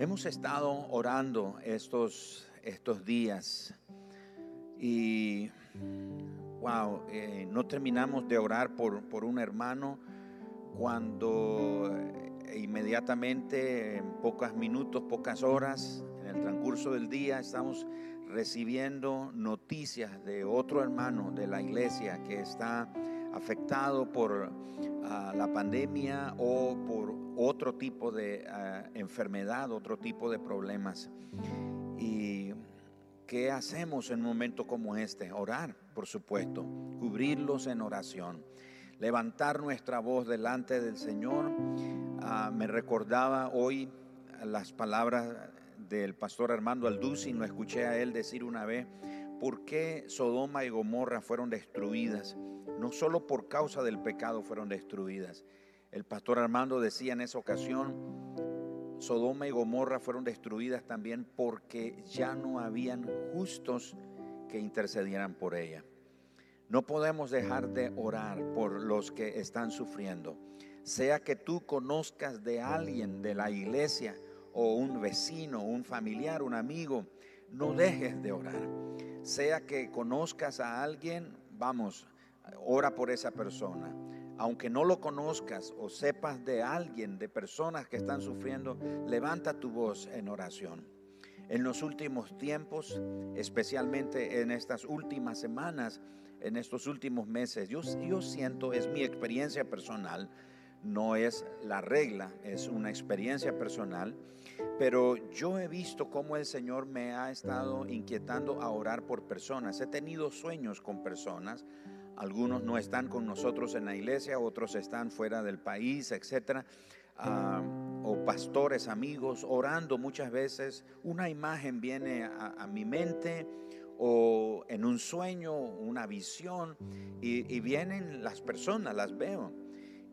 Hemos estado orando estos, estos días y, wow, eh, no terminamos de orar por, por un hermano cuando eh, inmediatamente, en pocos minutos, pocas horas, en el transcurso del día, estamos recibiendo noticias de otro hermano de la iglesia que está afectado por ah, la pandemia o por otro tipo de ah, enfermedad, otro tipo de problemas. ¿Y qué hacemos en un momento como este? Orar, por supuesto, cubrirlos en oración, levantar nuestra voz delante del Señor. Ah, me recordaba hoy las palabras del pastor Armando Alducin, lo escuché a él decir una vez, ¿por qué Sodoma y Gomorra fueron destruidas? No solo por causa del pecado fueron destruidas. El pastor Armando decía en esa ocasión, Sodoma y Gomorra fueron destruidas también porque ya no habían justos que intercedieran por ella. No podemos dejar de orar por los que están sufriendo. Sea que tú conozcas de alguien de la iglesia o un vecino, un familiar, un amigo, no dejes de orar. Sea que conozcas a alguien, vamos, ora por esa persona. Aunque no lo conozcas o sepas de alguien, de personas que están sufriendo, levanta tu voz en oración. En los últimos tiempos, especialmente en estas últimas semanas, en estos últimos meses, yo, yo siento, es mi experiencia personal, no es la regla, es una experiencia personal, pero yo he visto cómo el Señor me ha estado inquietando a orar por personas. He tenido sueños con personas algunos no están con nosotros en la iglesia, otros están fuera del país, etcétera. Ah, o pastores, amigos, orando muchas veces. Una imagen viene a, mi mente o en un sueño, una visión, y, y vienen las personas, las veo,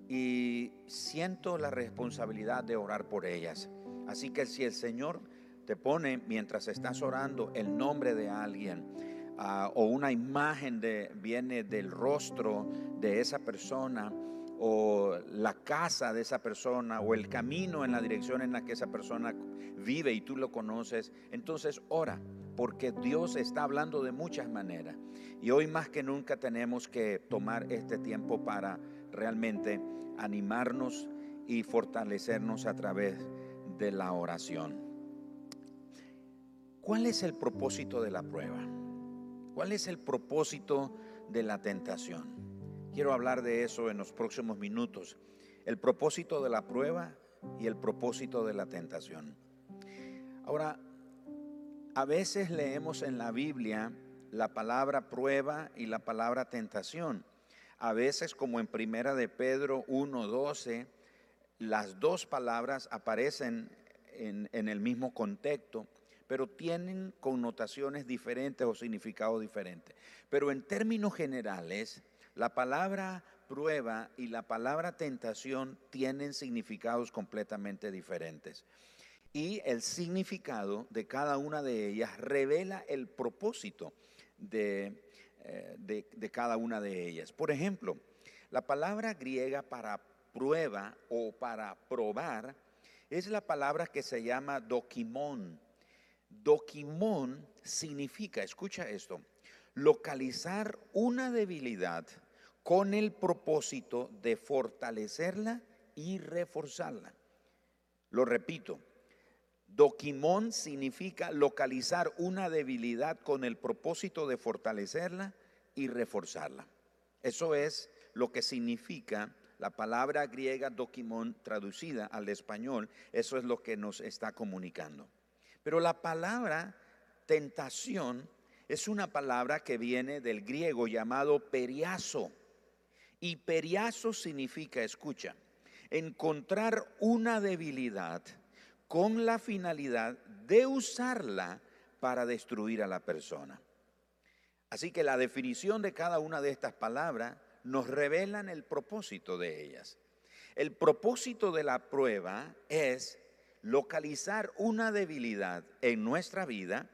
y siento la responsabilidad de orar por ellas. Así que si el Señor te pone mientras estás orando el nombre de alguien, Ah, o una imagen de, viene del rostro de esa persona o la casa de esa persona o el camino en la dirección en la que esa persona vive y tú lo conoces, entonces ora, porque Dios está hablando de muchas maneras. Y hoy más que nunca tenemos que tomar este tiempo para realmente animarnos y fortalecernos a través de la oración. ¿Cuál es el propósito de la prueba? ¿Cuál es el propósito de la tentación? Quiero hablar de eso en los próximos minutos. El propósito de la prueba y el propósito de la tentación. Ahora, a veces leemos en la Biblia la palabra prueba y la palabra tentación. A veces, como en Primera de Pedro 1:12, las dos palabras aparecen en, en el mismo contexto pero tienen connotaciones diferentes o significados diferentes. Pero en términos generales, la palabra prueba y la palabra tentación tienen significados completamente diferentes. Y el significado de cada una de ellas revela el propósito de, eh, cada una de ellas. Por ejemplo, la palabra griega para prueba o para probar es la palabra que se llama dokimón Doquimón significa, escucha esto, localizar una debilidad con el propósito de fortalecerla y reforzarla. Lo repito, doquimón significa localizar una debilidad con el propósito de fortalecerla y reforzarla. Eso es lo que significa la palabra griega doquimón traducida al español. Eso es lo que nos está comunicando. Pero la palabra tentación es una palabra que viene del griego llamado periazo. Y periazo significa, escucha, encontrar una debilidad con la finalidad de usarla para destruir a la persona. Así que la definición de cada una de estas palabras nos revelan el propósito de ellas. El propósito de la prueba es localizar una debilidad en nuestra vida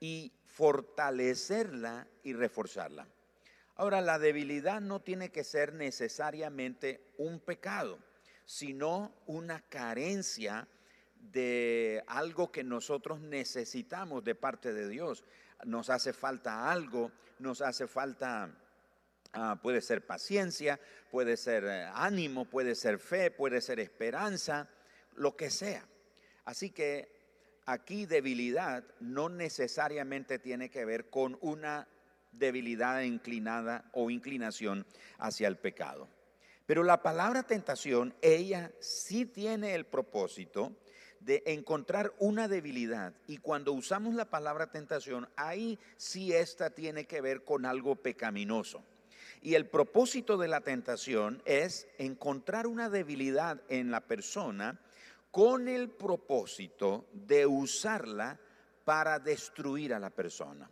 y fortalecerla y reforzarla. Ahora, la debilidad no tiene que ser necesariamente un pecado, sino una carencia de algo que nosotros necesitamos de parte de Dios. Nos hace falta algo, nos hace falta, ah, puede ser paciencia, puede ser eh, ánimo, puede ser fe, puede ser esperanza, lo que sea. Así que aquí debilidad no necesariamente tiene que ver con una debilidad inclinada o inclinación hacia el pecado. Pero la palabra tentación, ella sí tiene el propósito de encontrar una debilidad. Y cuando usamos la palabra tentación, ahí sí esta tiene que ver con algo pecaminoso. Y el propósito de la tentación es encontrar una debilidad en la persona con el propósito de usarla para destruir a la persona.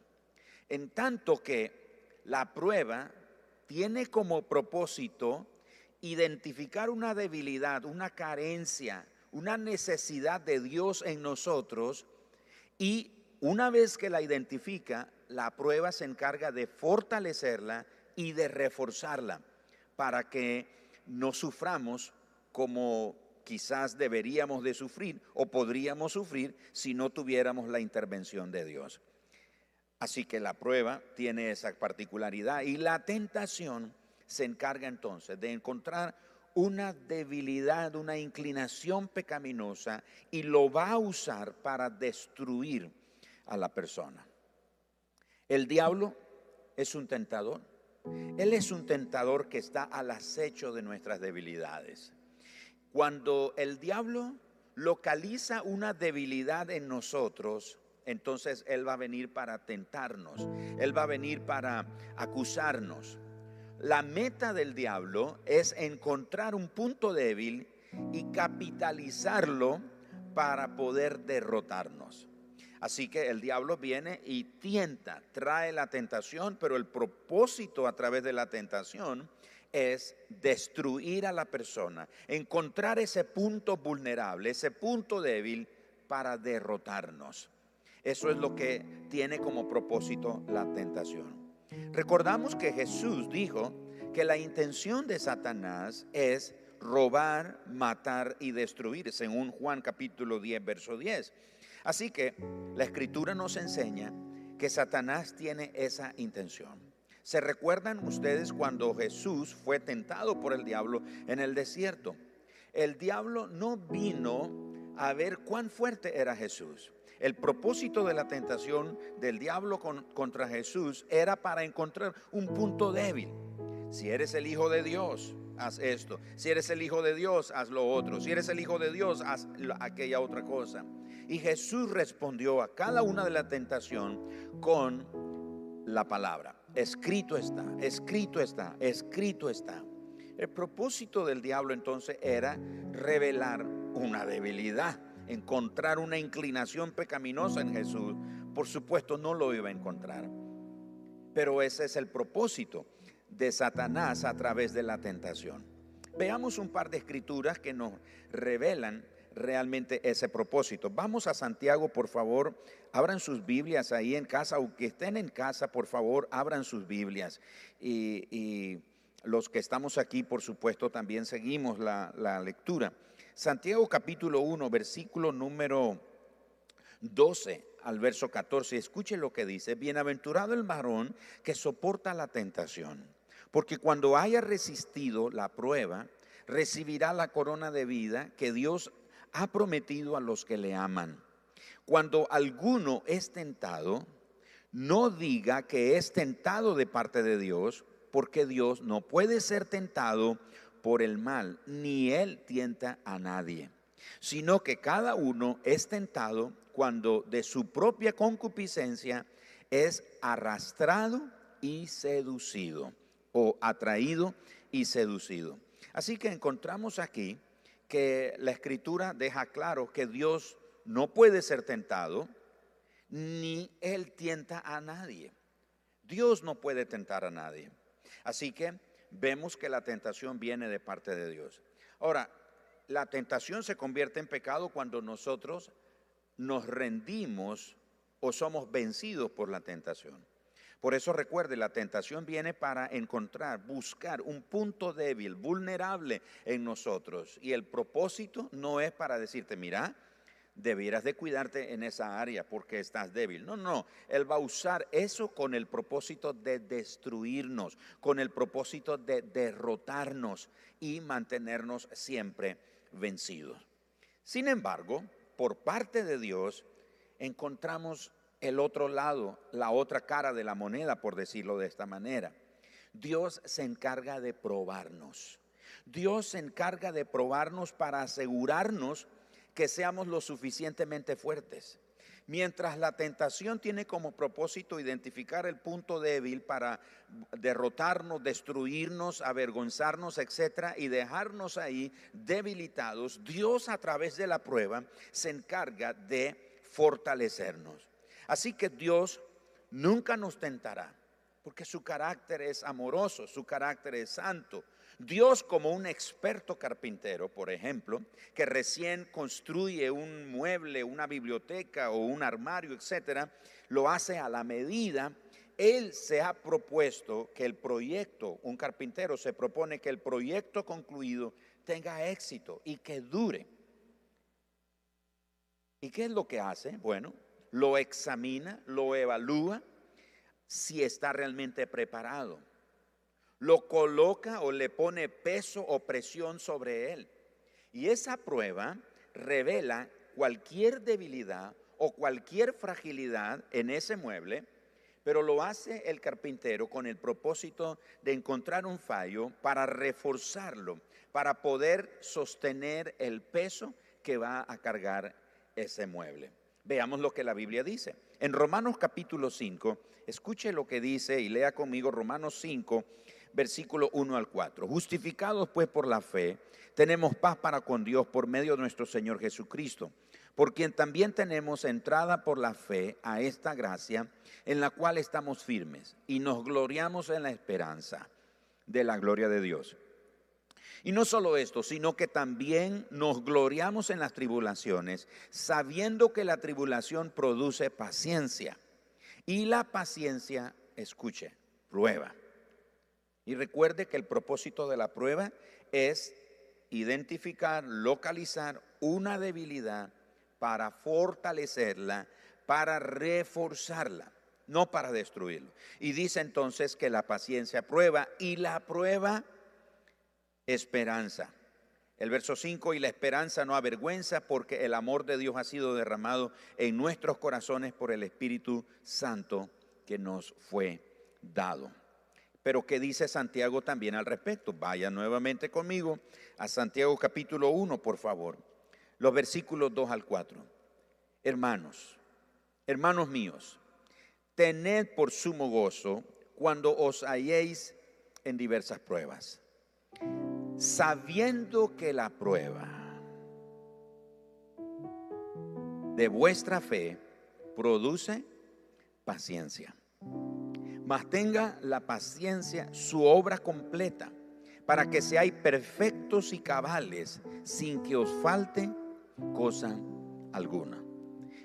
En tanto que la prueba tiene como propósito identificar una debilidad, una carencia, una necesidad de Dios en nosotros y una vez que la identifica, la prueba se encarga de fortalecerla y de reforzarla para que no suframos como quizás deberíamos de sufrir o podríamos sufrir si no tuviéramos la intervención de Dios. Así que la prueba tiene esa particularidad y la tentación se encarga entonces de encontrar una debilidad, una inclinación pecaminosa y lo va a usar para destruir a la persona. El diablo es un tentador. Él es un tentador que está al acecho de nuestras debilidades. Cuando el diablo localiza una debilidad en nosotros, entonces Él va a venir para tentarnos, Él va a venir para acusarnos. La meta del diablo es encontrar un punto débil y capitalizarlo para poder derrotarnos. Así que el diablo viene y tienta, trae la tentación, pero el propósito a través de la tentación es destruir a la persona, encontrar ese punto vulnerable, ese punto débil para derrotarnos. Eso es lo que tiene como propósito la tentación. Recordamos que Jesús dijo que la intención de Satanás es robar, matar y destruir, según Juan capítulo 10, verso 10. Así que la escritura nos enseña que Satanás tiene esa intención. ¿Se recuerdan ustedes cuando Jesús fue tentado por el diablo en el desierto? El diablo no vino a ver cuán fuerte era Jesús. El propósito de la tentación del diablo contra Jesús era para encontrar un punto débil. Si eres el Hijo de Dios, haz esto. Si eres el Hijo de Dios, haz lo otro. Si eres el Hijo de Dios, haz aquella otra cosa. Y Jesús respondió a cada una de la tentación con la palabra. Escrito está, escrito está, escrito está. El propósito del diablo entonces era revelar una debilidad encontrar una inclinación pecaminosa en Jesús, por supuesto no lo iba a encontrar. Pero ese es el propósito de Satanás a través de la tentación. Veamos un par de escrituras que nos revelan realmente ese propósito. Vamos a Santiago, por favor, abran sus Biblias ahí en casa, aunque estén en casa, por favor, abran sus Biblias. Y, los que estamos aquí, por supuesto, también seguimos la, la lectura. Santiago capítulo 1, versículo número 12 al verso 14. Escuche lo que dice. Bienaventurado el varón que soporta la tentación, porque cuando haya resistido la prueba, recibirá la corona de vida que Dios ha prometido a los que le aman. Cuando alguno es tentado, no diga que es tentado de parte de Dios, porque Dios no puede ser tentado por el mal, ni él tienta a nadie, sino que cada uno es tentado cuando de su propia concupiscencia es arrastrado y seducido, o atraído y seducido. Así que encontramos aquí que la escritura deja claro que Dios no puede ser tentado, ni Él tienta a nadie. Dios no puede tentar a nadie. Así que vemos que la tentación viene de parte de Dios. Ahora, la tentación se convierte en pecado cuando nosotros nos rendimos o somos vencidos por la tentación. Por eso recuerde, la tentación viene para encontrar, buscar un punto débil, vulnerable en nosotros. Y el propósito no es para decirte, mira, debieras de cuidarte en esa área porque estás débil. No, no, Él va a usar eso con el propósito de destruirnos, con el propósito de derrotarnos y mantenernos siempre vencidos. Sin embargo, por parte de Dios, encontramos el otro lado, la otra cara de la moneda, por decirlo de esta manera. Dios se encarga de probarnos. Dios se encarga de probarnos para asegurarnos que seamos lo suficientemente fuertes. Mientras la tentación tiene como propósito identificar el punto débil para derrotarnos, destruirnos, avergonzarnos, etcétera, y dejarnos ahí debilitados, Dios a través de la prueba se encarga de fortalecernos. Así que Dios nunca nos tentará, porque su carácter es amoroso, su carácter es santo, Dios como un experto carpintero, por ejemplo, que recién construye un mueble, una biblioteca o un armario, etcétera, lo hace a la medida. Él se ha propuesto que el proyecto, un carpintero se propone que el proyecto concluido tenga éxito y que dure. ¿Y qué es lo que hace? Bueno, lo examina, lo evalúa si está realmente preparado lo coloca o le pone peso o presión sobre él. Y esa prueba revela cualquier debilidad o cualquier fragilidad en ese mueble, pero lo hace el carpintero con el propósito de encontrar un fallo para reforzarlo, para poder sostener el peso que va a cargar ese mueble. Veamos lo que la Biblia dice. En Romanos capítulo 5, escuche lo que dice y lea conmigo Romanos 5, versículo 1 al 4. Justificados pues por la fe, tenemos paz para con Dios por medio de nuestro Señor Jesucristo, por quien también tenemos entrada por la fe a esta gracia en la cual estamos firmes y nos gloriamos en la esperanza de la gloria de Dios. Y no solo esto, sino que también nos gloriamos en las tribulaciones, sabiendo que la tribulación produce paciencia. Y la paciencia, escuche, prueba. Y recuerde que el propósito de la prueba es identificar, localizar una debilidad para fortalecerla, para reforzarla, no para destruirlo. Y dice entonces que la paciencia prueba y la prueba esperanza. El verso 5, y la esperanza no avergüenza porque el amor de Dios ha sido derramado en nuestros corazones por el Espíritu Santo que nos fue dado. Pero ¿qué dice Santiago también al respecto? Vaya nuevamente conmigo a Santiago capítulo 1, por favor. Los versículos 2 al 4. Hermanos, hermanos míos, tened por sumo gozo cuando os halléis en diversas pruebas, sabiendo que la prueba de vuestra fe produce paciencia mas tenga la paciencia su obra completa, para que seáis perfectos y cabales, sin que os falte cosa alguna.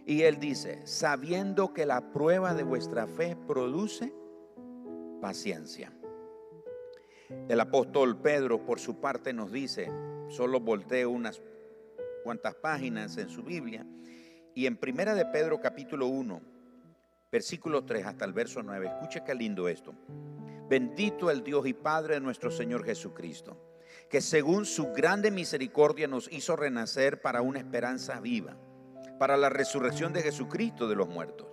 Y él dice, sabiendo que la prueba de vuestra fe produce paciencia. El apóstol Pedro, por su parte, nos dice, solo volteo unas cuantas páginas en su Biblia, y en Primera de Pedro capítulo 1, versículo 3 hasta el verso 9. Escuche qué lindo esto. Bendito el Dios y Padre de nuestro Señor Jesucristo, que según su grande misericordia nos hizo renacer para una esperanza viva, para la resurrección de Jesucristo de los muertos,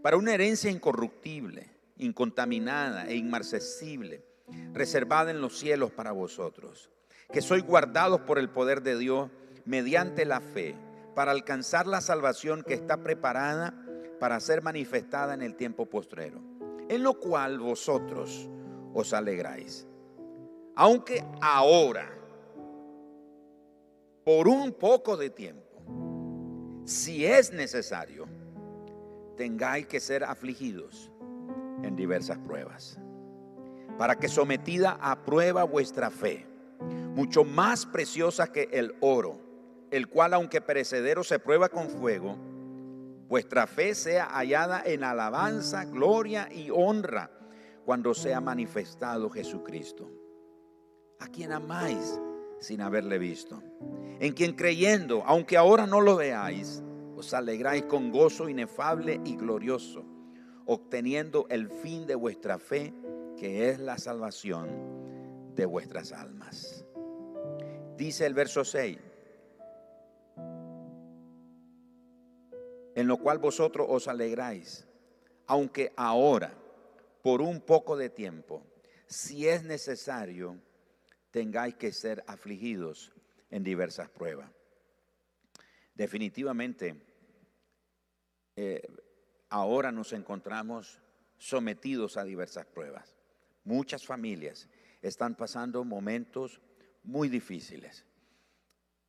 para una herencia incorruptible, incontaminada e inmarcesible, reservada en los cielos para vosotros, que sois guardados por el poder de Dios mediante la fe, para alcanzar la salvación que está preparada para ser manifestada en el tiempo postrero, en lo cual vosotros os alegráis. Aunque ahora, por un poco de tiempo, si es necesario, tengáis que ser afligidos en diversas pruebas, para que sometida a prueba vuestra fe, mucho más preciosa que el oro, el cual aunque perecedero se prueba con fuego, vuestra fe sea hallada en alabanza, gloria y honra cuando sea manifestado Jesucristo, a quien amáis sin haberle visto, en quien creyendo, aunque ahora no lo veáis, os alegráis con gozo inefable y glorioso, obteniendo el fin de vuestra fe, que es la salvación de vuestras almas. Dice el verso 6, en lo cual vosotros os alegráis, aunque ahora, por un poco de tiempo, si es necesario, tengáis que ser afligidos en diversas pruebas. Definitivamente, eh, ahora nos encontramos sometidos a diversas pruebas. Muchas familias están pasando momentos muy difíciles.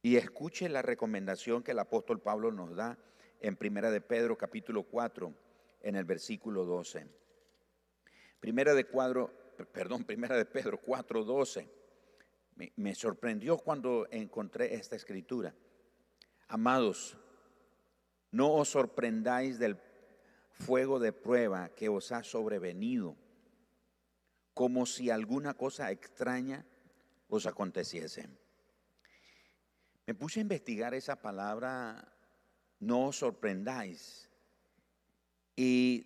Y escuche la recomendación que el apóstol Pablo nos da en Primera de Pedro capítulo 4 en el versículo 12. Primera de cuadro, perdón, Primera de Pedro 4, 12. Me, me sorprendió cuando encontré esta escritura. Amados, no os sorprendáis del fuego de prueba que os ha sobrevenido, como si alguna cosa extraña os aconteciese. Me puse a investigar esa palabra, no os sorprendáis. Y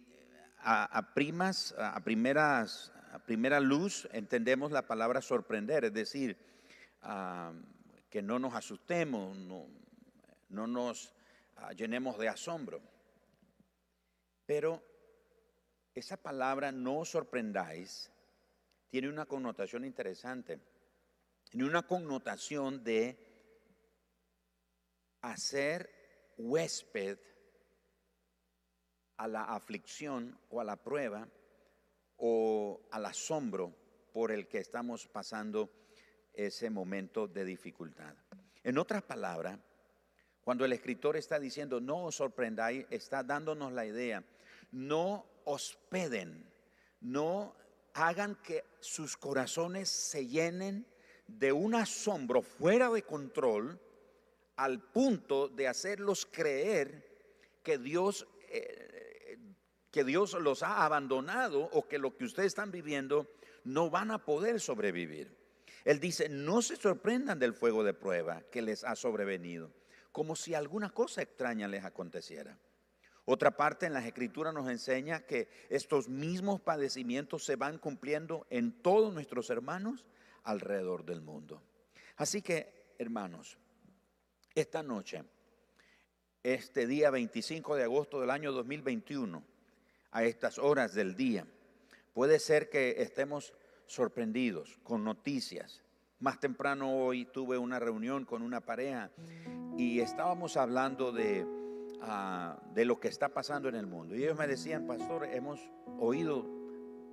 a, primas, a primera luz entendemos la palabra sorprender, es decir, ah, que no nos asustemos, no, no nos ah, llenemos de asombro. Pero esa palabra no os sorprendáis tiene una connotación interesante, tiene una connotación de hacer huésped a la aflicción o a la prueba o al asombro por el que estamos pasando ese momento de dificultad. En otras palabras, cuando el escritor está diciendo, no os sorprendáis, está dándonos la idea, no hospeden, no hagan que sus corazones se llenen de un asombro fuera de control al punto de hacerlos creer que Dios eh, que Dios los ha abandonado o que lo que ustedes están viviendo no van a poder sobrevivir. Él dice, no se sorprendan del fuego de prueba que les ha sobrevenido, como si alguna cosa extraña les aconteciera. Otra parte en las escrituras nos enseña que estos mismos padecimientos se van cumpliendo en todos nuestros hermanos alrededor del mundo. Así que, hermanos, esta noche, este día 25 de agosto del año 2021, a estas horas del día. Puede ser que estemos sorprendidos con noticias. Más temprano hoy tuve una reunión con una pareja y estábamos hablando de, ah, de lo que está pasando en el mundo. Y ellos me decían, pastor, hemos oído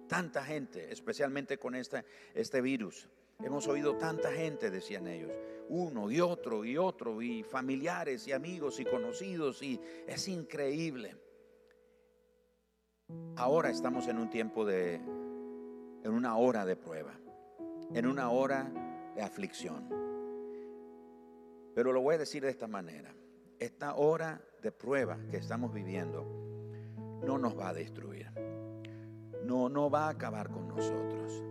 tanta gente, especialmente con este, este virus. Hemos oído tanta gente, decían ellos, uno y otro y otro, y familiares y amigos y conocidos, y es increíble. Ahora estamos en un tiempo de, en una hora de prueba, en una hora de aflicción. Pero lo voy a decir de esta manera. Esta hora de prueba que estamos viviendo no nos va a destruir. No, no va a acabar con nosotros.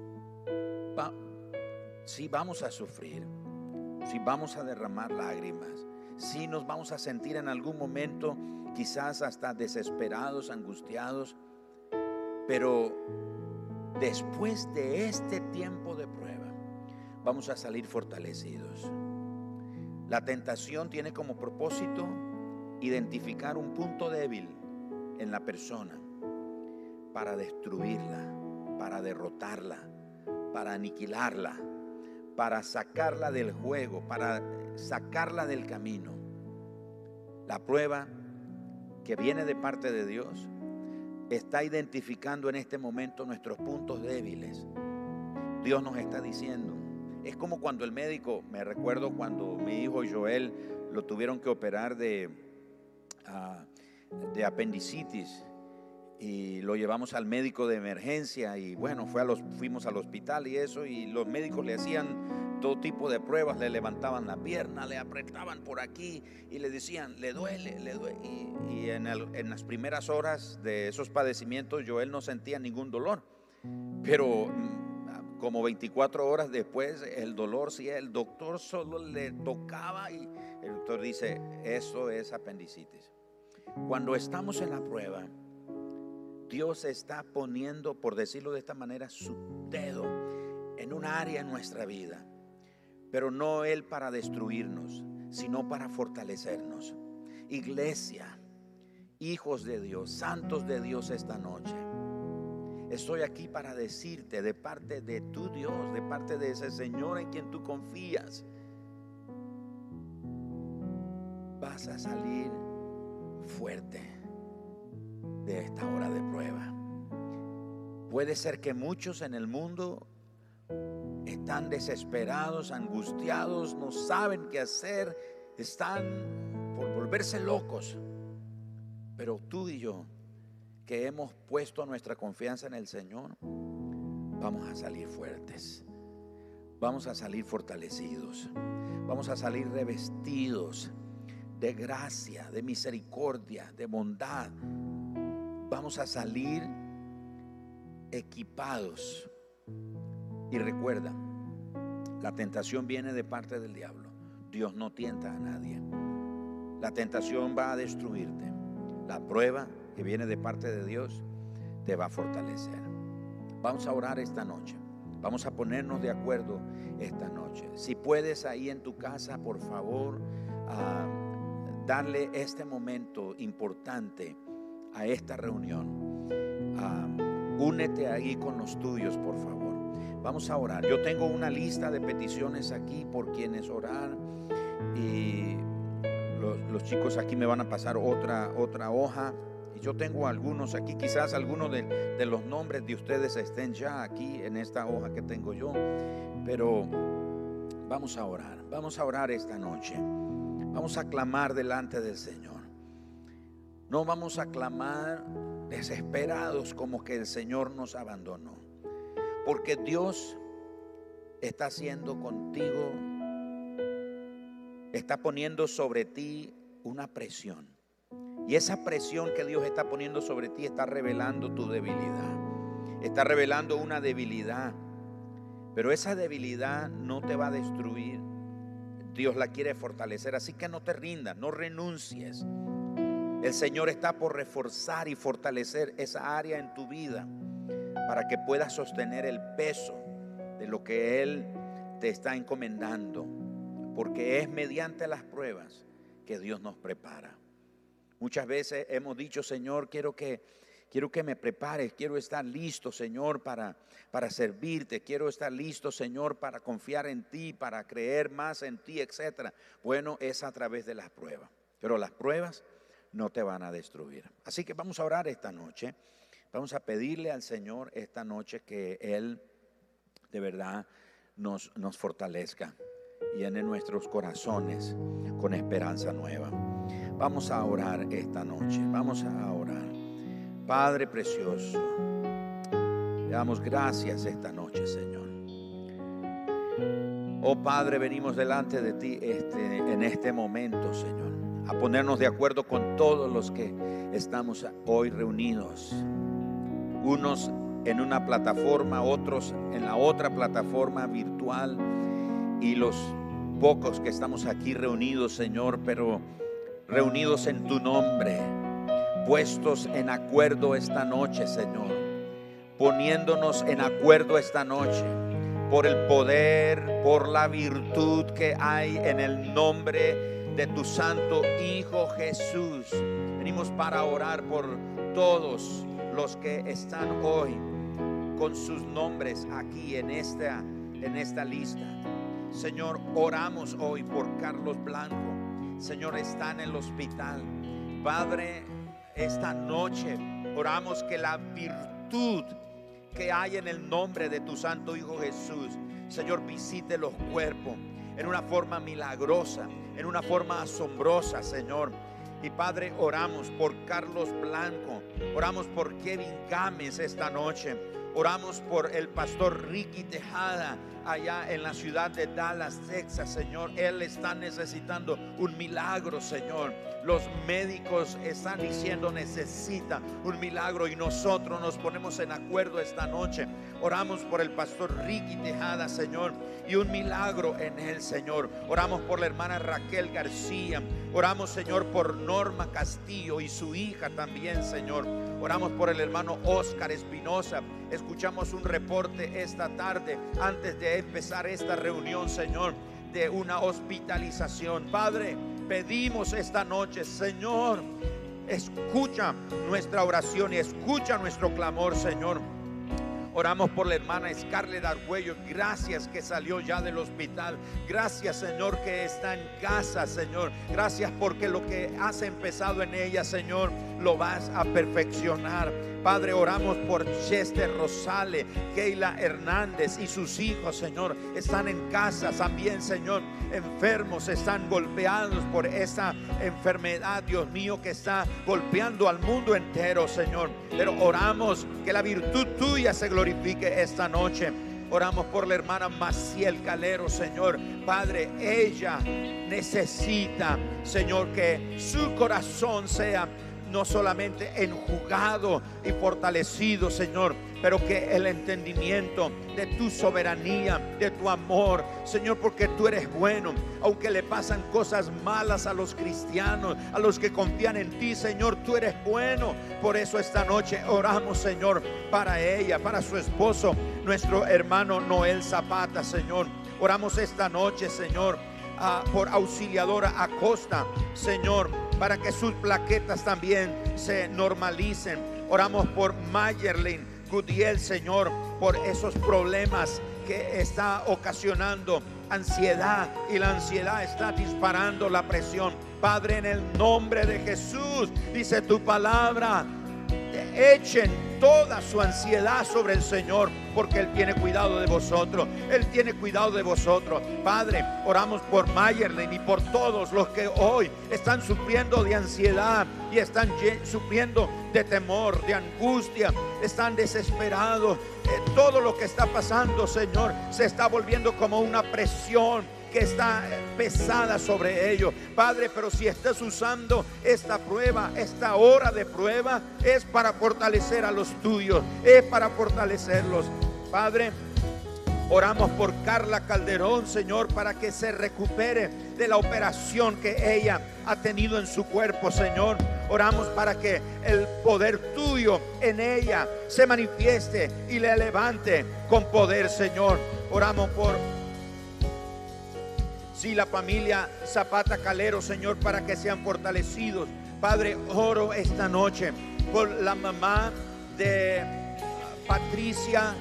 si vamos a sufrir, si vamos a derramar lágrimas, si nos vamos a sentir en algún momento quizás hasta desesperados, angustiados, pero después de este tiempo de prueba, vamos a salir fortalecidos. La tentación tiene como propósito identificar un punto débil en la persona para destruirla, para derrotarla, para aniquilarla, para sacarla del juego, para sacarla del camino. La prueba que viene de parte de Dios está identificando en este momento nuestros puntos débiles. Dios nos está diciendo. Es como cuando el médico, me recuerdo cuando mi hijo Joel lo tuvieron que operar de, ah, de apendicitis y lo llevamos al médico de emergencia y bueno, fue a los, fuimos al hospital y eso y los médicos le hacían todo tipo de pruebas, le levantaban la pierna, le apretaban por aquí y le decían, le duele, le duele. Y, en, las primeras horas de esos padecimientos Joel no sentía ningún dolor, pero mm, como 24 horas después el dolor, si el doctor solo le tocaba y el doctor dice, eso es apendicitis. Cuando estamos en la prueba, Dios está poniendo, por decirlo de esta manera, su dedo en un área en nuestra vida, pero no Él para destruirnos, sino para fortalecernos. Iglesia, hijos de Dios, santos de Dios esta noche. Estoy aquí para decirte de parte de tu Dios, de parte de ese Señor en quien tú confías, vas a salir fuerte de esta hora de prueba. Puede ser que muchos en el mundo están desesperados, angustiados, no saben qué hacer, están por volverse locos. Pero tú y yo, que hemos puesto nuestra confianza en el Señor, vamos a salir fuertes. Vamos a salir fortalecidos. Vamos a salir revestidos de gracia, de misericordia, de bondad. Vamos a salir equipados. Y recuerda, la tentación viene de parte del diablo. Dios no tienta a nadie. La tentación va a destruirte. La prueba que viene de parte de Dios te va a fortalecer. Vamos a orar esta noche. Vamos a ponernos de acuerdo esta noche. Si puedes ahí en tu casa, por favor, ah, darle este momento importante a esta reunión. Ah, únete ahí con los tuyos, por favor. Vamos a orar. Yo tengo una lista de peticiones aquí por quienes orar y los, chicos aquí me van a pasar otra, otra hoja. Yo tengo algunos aquí, quizás algunos de los nombres de ustedes estén ya aquí en esta hoja que tengo yo, pero vamos a orar. Vamos a orar esta noche. Vamos a clamar delante del Señor. No vamos a clamar desesperados como que el Señor nos abandonó. Porque Dios está haciendo contigo, está poniendo sobre ti una presión. Y esa presión que Dios está poniendo sobre ti está revelando tu debilidad. Está revelando una debilidad. Pero esa debilidad no te va a destruir Dios la quiere fortalecer. Así que no te rindas, no renuncies. El Señor está por reforzar y fortalecer esa área en tu vida para que puedas sostener el peso de lo que Él te está encomendando. Porque es mediante las pruebas que Dios nos prepara. Muchas veces hemos dicho, Señor, quiero que Quiero que me prepares, quiero estar listo, Señor, para, para servirte. Quiero estar listo, Señor, para confiar en ti, para creer más en ti, etc. Bueno, es a través de las pruebas. Pero las pruebas no te van a destruir. Así que vamos a orar esta noche. Vamos a pedirle al Señor esta noche que Él de verdad nos, nos fortalezca, llene nuestros corazones con esperanza nueva. Vamos a orar esta noche. Vamos a orar. Padre precioso, le damos gracias esta noche, Señor. Oh Padre, venimos delante de ti este, en este momento, Señor, a ponernos de acuerdo con todos los que estamos hoy reunidos. Unos en una plataforma, otros en la otra plataforma virtual y los pocos que estamos aquí reunidos, Señor, pero reunidos en tu nombre puestos en acuerdo esta noche, Señor. Poniéndonos en acuerdo esta noche por el poder, por la virtud que hay en el nombre de tu santo Hijo Jesús. Venimos para orar por todos los que están hoy con sus nombres aquí en esta, en esta lista. Señor, oramos hoy por Carlos Blanco. Señor, está en el hospital. Padre, esta noche oramos que la virtud que hay en el nombre de tu Santo Hijo Jesús, Señor, visite los cuerpos en una forma milagrosa, en una forma asombrosa, Señor. Y Padre, oramos por Carlos Blanco, oramos por Kevin Gámez esta noche, oramos por el pastor Ricky Tejada, allá en la ciudad de Dallas, Texas, Señor. Él está necesitando un milagro, Señor. Los médicos están diciendo necesita un milagro y nosotros nos ponemos en acuerdo esta noche. Oramos por el pastor Ricky Tejada, Señor, y un milagro en él, Señor. Oramos por la hermana Raquel García. Oramos, Señor, por Norma Castillo y su hija también, Señor. Oramos por el hermano Oscar Espinosa. Escuchamos un reporte esta tarde antes de empezar esta reunión, Señor, de una hospitalización. Padre, pedimos esta noche, Señor, escucha nuestra oración y escucha nuestro clamor, Señor. Oramos por la hermana Scarlett Argüello. Gracias que salió ya del hospital. Gracias, Señor, que está en casa, Señor. Gracias porque lo que has empezado en ella, Señor, lo vas a perfeccionar. Padre, oramos por Chester Rosales, Keila Hernández y sus hijos, Señor. Están en casa también, Señor. Enfermos, están golpeados por esa enfermedad, Dios mío, que está golpeando al mundo entero, Señor. Pero oramos que la virtud tuya se glorifique esta noche. Oramos por la hermana Maciel Calero, Señor. Padre, ella necesita, Señor, que su corazón sea no solamente enjugado y fortalecido, Señor, pero que el entendimiento de tu soberanía, de tu amor, Señor, porque tú eres bueno, aunque le pasan cosas malas a los cristianos, a los que confían en ti, Señor, tú eres bueno. Por eso esta noche oramos, Señor, para ella, para su esposo, nuestro hermano Noel Zapata, Señor. Oramos esta noche, Señor, ah, por auxiliadora Acosta, Señor para que sus plaquetas también se normalicen. Oramos por Mayerlin Gudiel, Señor, por esos problemas que está ocasionando ansiedad y la ansiedad está disparando la presión. Padre, en el nombre de Jesús, dice tu palabra, echen toda su ansiedad sobre el Señor, porque Él tiene cuidado de vosotros. Él tiene cuidado de vosotros. Padre, oramos por Mayerlin y por todos los que hoy están sufriendo de ansiedad y están sufriendo de temor, de angustia, están desesperados. Eh, todo lo que está pasando, Señor, se está volviendo como una presión que está pesada sobre ellos. Padre, pero si estás usando esta prueba, esta hora de prueba, es para fortalecer a los tuyos, es para fortalecerlos. Padre, Oramos por Carla Calderón, Señor, para que se recupere de la operación que ella ha tenido en su cuerpo, Señor. Oramos para que el poder tuyo en ella se manifieste y le levante con poder, Señor. Oramos por Sí, la familia Zapata Calero, Señor, para que sean fortalecidos. Padre, oro esta noche por la mamá de Patricia,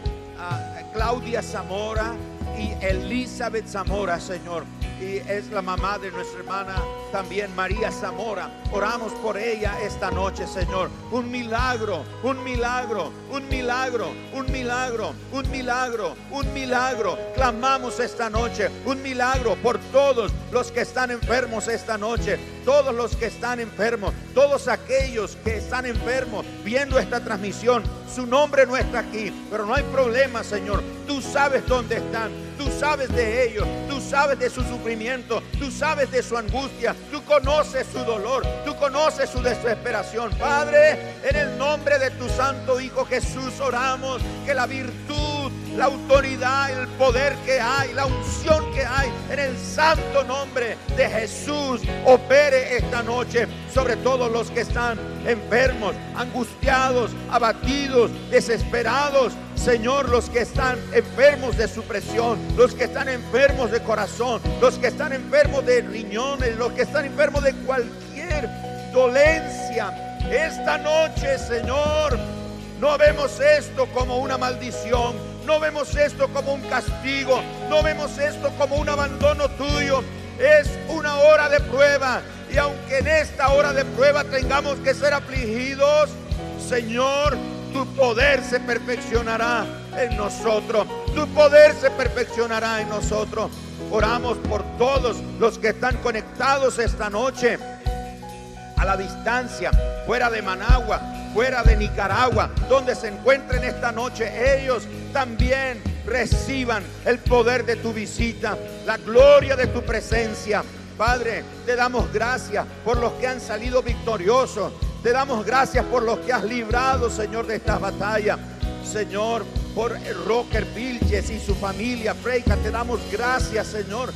Claudia Zamora y Elizabeth Zamora, Señor y es la mamá de nuestra hermana también María Zamora. Oramos por ella esta noche, Señor. Un milagro, un milagro, un milagro, un milagro, un milagro, un milagro. Clamamos esta noche un milagro por todos los que están enfermos esta noche, todos los que están enfermos, todos aquellos que están enfermos viendo esta transmisión. Su nombre no está aquí, pero no hay problema, Señor. Tú sabes dónde están, tú sabes de ellos, tú sabes de su sufrimiento tú sabes de su angustia, tú conoces su dolor, tú conoces su desesperación. Padre, en el nombre de tu Santo Hijo Jesús oramos que la virtud, la autoridad, el poder que hay, la unción que hay en el santo nombre de Jesús opere esta noche sobre todos los que están enfermos, angustiados, abatidos, desesperados Señor, los que están enfermos de supresión, los que están enfermos de corazón, los que están enfermos de riñones, los que están enfermos de cualquier dolencia. Esta noche, Señor, no vemos esto como una maldición, no vemos esto como un castigo, no vemos esto como un abandono tuyo. Es una hora de prueba y aunque en esta hora de prueba tengamos que ser afligidos, Señor, tu poder se perfeccionará en nosotros. Tu poder se perfeccionará en nosotros. Oramos por todos los que están conectados esta noche a la distancia, fuera de Managua, fuera de Nicaragua, donde se encuentren esta noche. Ellos también reciban el poder de tu visita, la gloria de tu presencia. Padre, te damos gracias por los que han salido victoriosos. Te damos gracias por los que has librado, Señor, de estas batallas. Señor, por Rocker Vilches y su familia, Freica, te damos gracias, Señor.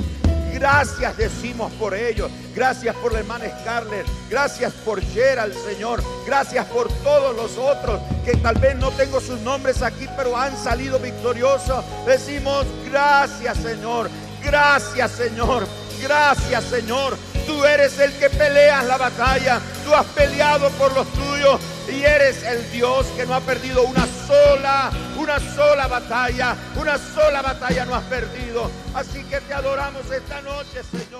Gracias decimos por ellos. Gracias por la hermana Scarlett. Gracias por Gerald, Señor. Gracias por todos los otros que tal vez no tengo sus nombres aquí, pero han salido victoriosos. Decimos gracias, Señor. Gracias, Señor. Gracias, Señor. Tú eres el que peleas la batalla. Tú has peleado por los tuyos y eres el Dios que no ha perdido una sola, una sola batalla. Una sola batalla no has perdido. Así que te adoramos esta noche, Señor.